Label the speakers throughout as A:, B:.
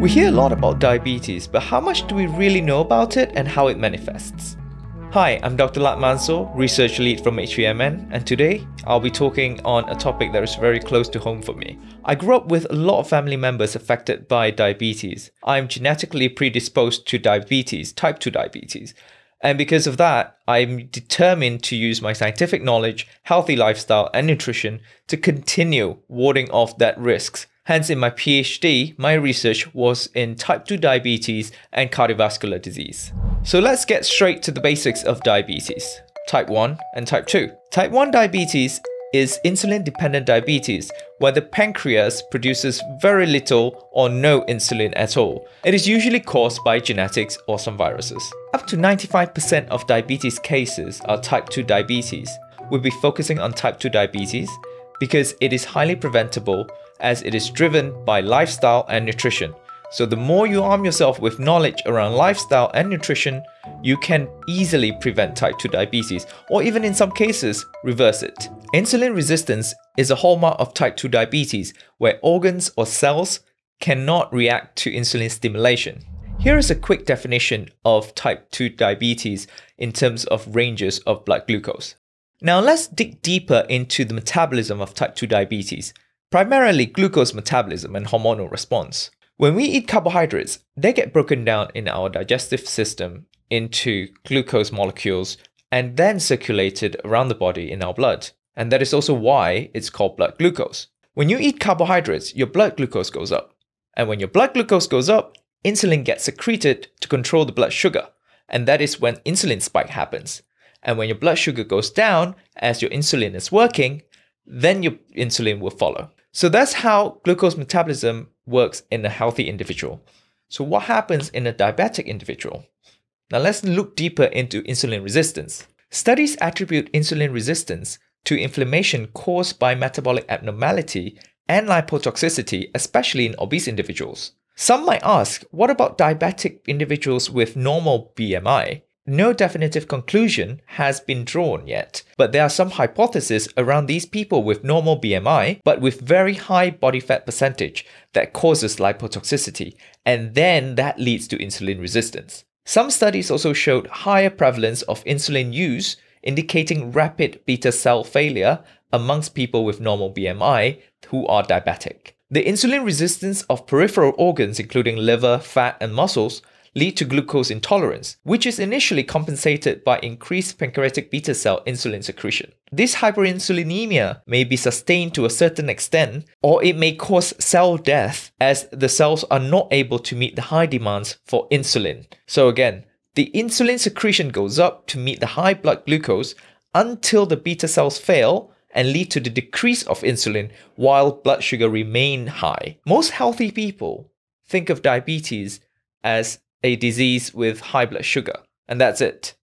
A: We hear a lot about diabetes, but how much do we really know about it and how it manifests? Hi, I'm Dr. Latt Mansor, research lead from HVMN, and today I'll be talking on a topic that is very close to home for me. I grew up with a lot of family members affected by diabetes. I'm genetically predisposed to diabetes, type 2 diabetes, and because of that, I'm determined to use my scientific knowledge, healthy lifestyle, and nutrition to continue warding off that risks. Hence, in my PhD, my research was in type 2 diabetes and cardiovascular disease. So let's get straight to the basics of diabetes type 1 and type 2. Type 1 diabetes is insulin dependent diabetes, where the pancreas produces very little or no insulin at all. It is usually caused by genetics or some viruses. Up to 95% of diabetes cases are type 2 diabetes. We'll be focusing on type 2 diabetes because it is highly preventable as it is driven by lifestyle and nutrition. So the more you arm yourself with knowledge around lifestyle and nutrition, you can easily prevent type 2 diabetes or even in some cases reverse it. Insulin resistance is a hallmark of type 2 diabetes where organs or cells cannot react to insulin stimulation. Here is a quick definition of type 2 diabetes in terms of ranges of blood glucose. Now let's dig deeper into the metabolism of type 2 diabetes, primarily glucose metabolism and hormonal response. When we eat carbohydrates, they get broken down in our digestive system into glucose molecules and then circulated around the body in our blood. And that is also why it's called blood glucose. When you eat carbohydrates, your blood glucose goes up. And when your blood glucose goes up, insulin gets secreted to control the blood sugar. And that is when insulin spike happens. And when your blood sugar goes down as your insulin is working, then your insulin will follow. So that's how glucose metabolism works in a healthy individual. So, what happens in a diabetic individual? Now, let's look deeper into insulin resistance. Studies attribute insulin resistance to inflammation caused by metabolic abnormality and lipotoxicity, especially in obese individuals. Some might ask, what about diabetic individuals with normal BMI? No definitive conclusion has been drawn yet, but there are some hypotheses around these people with normal BMI but with very high body fat percentage that causes lipotoxicity, and then that leads to insulin resistance. Some studies also showed higher prevalence of insulin use, indicating rapid beta cell failure amongst people with normal BMI who are diabetic. The insulin resistance of peripheral organs, including liver, fat, and muscles, lead to glucose intolerance, which is initially compensated by increased pancreatic beta cell insulin secretion. This hyperinsulinemia may be sustained to a certain extent, or it may cause cell death as the cells are not able to meet the high demands for insulin. So, again, the insulin secretion goes up to meet the high blood glucose until the beta cells fail and lead to the decrease of insulin while blood sugar remain high. Most healthy people think of diabetes as a disease with high blood sugar, and that's it.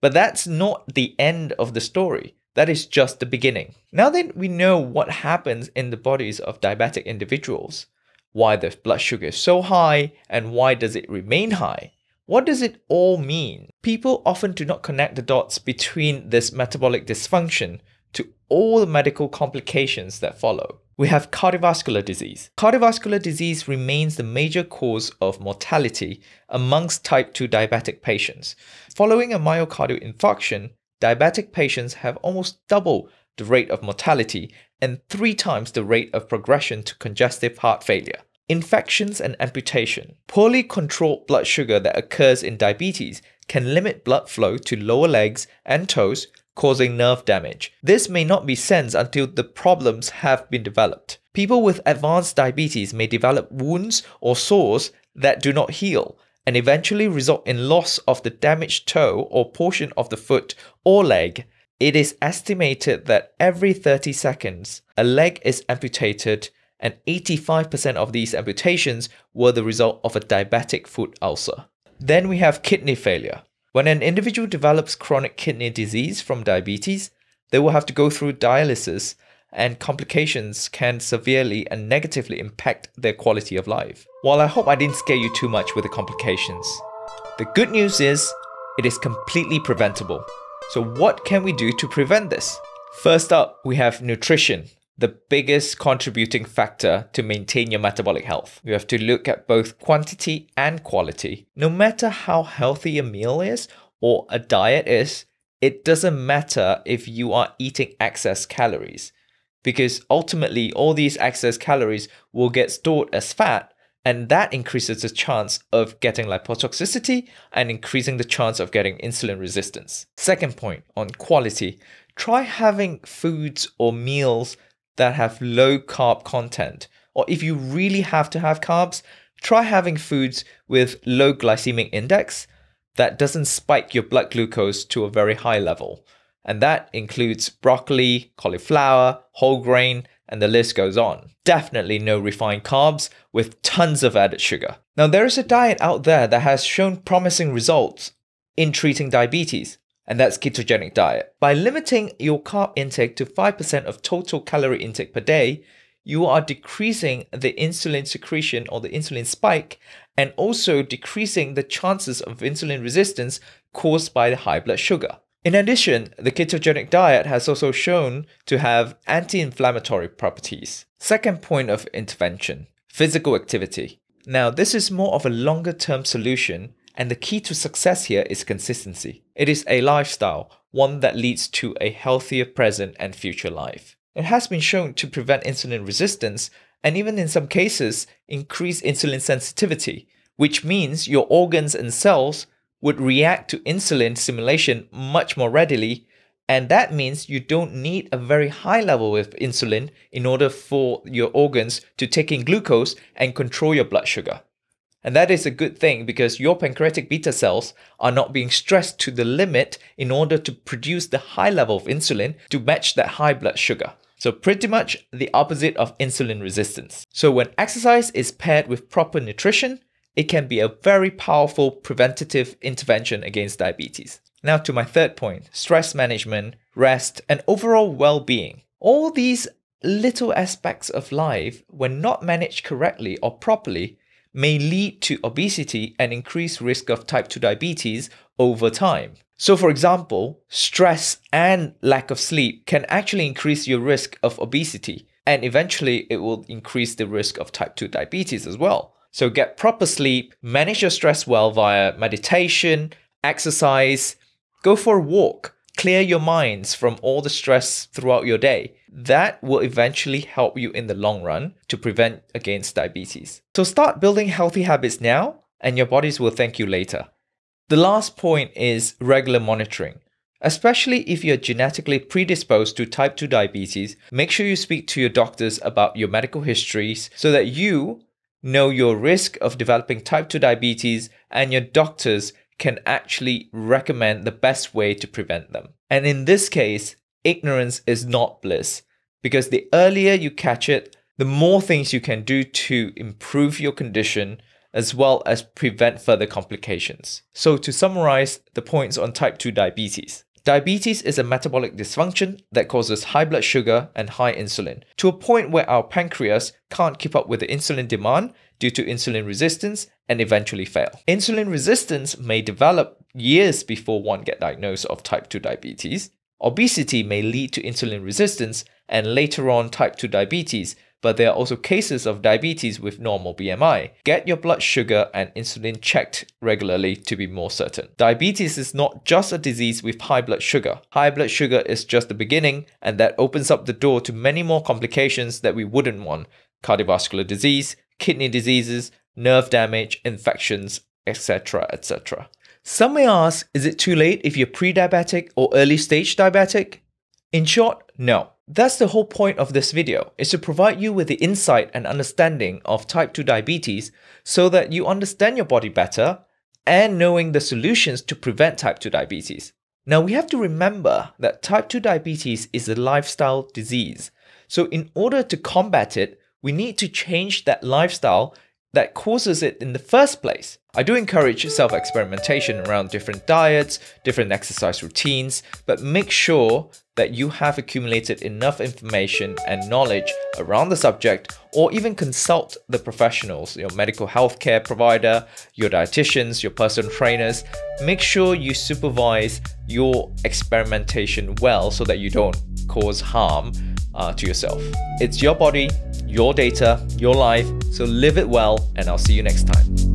A: But that's not the end of the story. That is just the beginning. Now that we know what happens in the bodies of diabetic individuals, why the blood sugar is so high, and why does it remain high, what does it all mean? People often do not connect the dots between this metabolic dysfunction to all the medical complications that follow we have cardiovascular disease. Cardiovascular disease remains the major cause of mortality amongst type 2 diabetic patients. Following a myocardial infarction, diabetic patients have almost double the rate of mortality and three times the rate of progression to congestive heart failure. Infections and amputation. Poorly controlled blood sugar that occurs in diabetes can limit blood flow to lower legs and toes, causing nerve damage. This may not be sensed until the problems have been developed. People with advanced diabetes may develop wounds or sores that do not heal and eventually result in loss of the damaged toe or portion of the foot or leg. It is estimated that every 30 seconds, a leg is amputated, and 85% of these amputations were the result of a diabetic foot ulcer. Then we have kidney failure. When an individual develops chronic kidney disease from diabetes, they will have to go through dialysis, and complications can severely and negatively impact their quality of life. While I hope I didn't scare you too much with the complications, the good news is it is completely preventable. So, what can we do to prevent this? First up, we have nutrition. The biggest contributing factor to maintain your metabolic health. You have to look at both quantity and quality. No matter how healthy a meal is or a diet is, it doesn't matter if you are eating excess calories because ultimately all these excess calories will get stored as fat and that increases the chance of getting lipotoxicity and increasing the chance of getting insulin resistance. Second point on quality try having foods or meals that have low carb content. Or if you really have to have carbs, try having foods with low glycemic index that doesn't spike your blood glucose to a very high level. And that includes broccoli, cauliflower, whole grain, and the list goes on. Definitely no refined carbs with tons of added sugar. Now, there is a diet out there that has shown promising results in treating diabetes, and that's ketogenic diet. By limiting your carb intake to 5% of total calorie intake per day, you are decreasing the insulin secretion or the insulin spike and also decreasing the chances of insulin resistance caused by the high blood sugar. In addition, the ketogenic diet has also shown to have anti inflammatory properties. Second point of intervention physical activity. Now, this is more of a longer term solution, and the key to success here is consistency. It is a lifestyle, one that leads to a healthier present and future life. It has been shown to prevent insulin resistance and even in some cases increase insulin sensitivity, which means your organs and cells would react to insulin stimulation much more readily. And that means you don't need a very high level of insulin in order for your organs to take in glucose and control your blood sugar. And that is a good thing because your pancreatic beta cells are not being stressed to the limit in order to produce the high level of insulin to match that high blood sugar. So, pretty much the opposite of insulin resistance. So, when exercise is paired with proper nutrition, it can be a very powerful preventative intervention against diabetes. Now, to my third point stress management, rest, and overall well being. All these little aspects of life, when not managed correctly or properly, may lead to obesity and increased risk of type 2 diabetes over time. So, for example, stress and lack of sleep can actually increase your risk of obesity, and eventually it will increase the risk of type 2 diabetes as well. So get proper sleep, manage your stress well via meditation, exercise, go for a walk, clear your minds from all the stress throughout your day. That will eventually help you in the long run to prevent against diabetes. So start building healthy habits now and your bodies will thank you later. The last point is regular monitoring. Especially if you're genetically predisposed to type 2 diabetes, make sure you speak to your doctors about your medical histories so that you know your risk of developing type 2 diabetes, and your doctors can actually recommend the best way to prevent them. And in this case, ignorance is not bliss because the earlier you catch it, the more things you can do to improve your condition as well as prevent further complications. So, to summarize the points on type 2 diabetes, Diabetes is a metabolic dysfunction that causes high blood sugar and high insulin to a point where our pancreas can't keep up with the insulin demand due to insulin resistance and eventually fail. Insulin resistance may develop years before one get diagnosed of type 2 diabetes. Obesity may lead to insulin resistance and later on type 2 diabetes but there are also cases of diabetes with normal BMI. Get your blood sugar and insulin checked regularly to be more certain. Diabetes is not just a disease with high blood sugar. High blood sugar is just the beginning, and that opens up the door to many more complications that we wouldn't want cardiovascular disease, kidney diseases, nerve damage, infections, etc. etc. Some may ask, is it too late if you're pre diabetic or early stage diabetic? In short, no. That's the whole point of this video, is to provide you with the insight and understanding of type 2 diabetes so that you understand your body better and knowing the solutions to prevent type 2 diabetes. Now we have to remember that type 2 diabetes is a lifestyle disease. So in order to combat it, we need to change that lifestyle that causes it in the first place. I do encourage self experimentation around different diets, different exercise routines, but make sure that you have accumulated enough information and knowledge around the subject, or even consult the professionals, your medical healthcare provider, your dietitians, your personal trainers. Make sure you supervise your experimentation well so that you don't cause harm uh, to yourself. It's your body, your data, your life, so live it well, and I'll see you next time.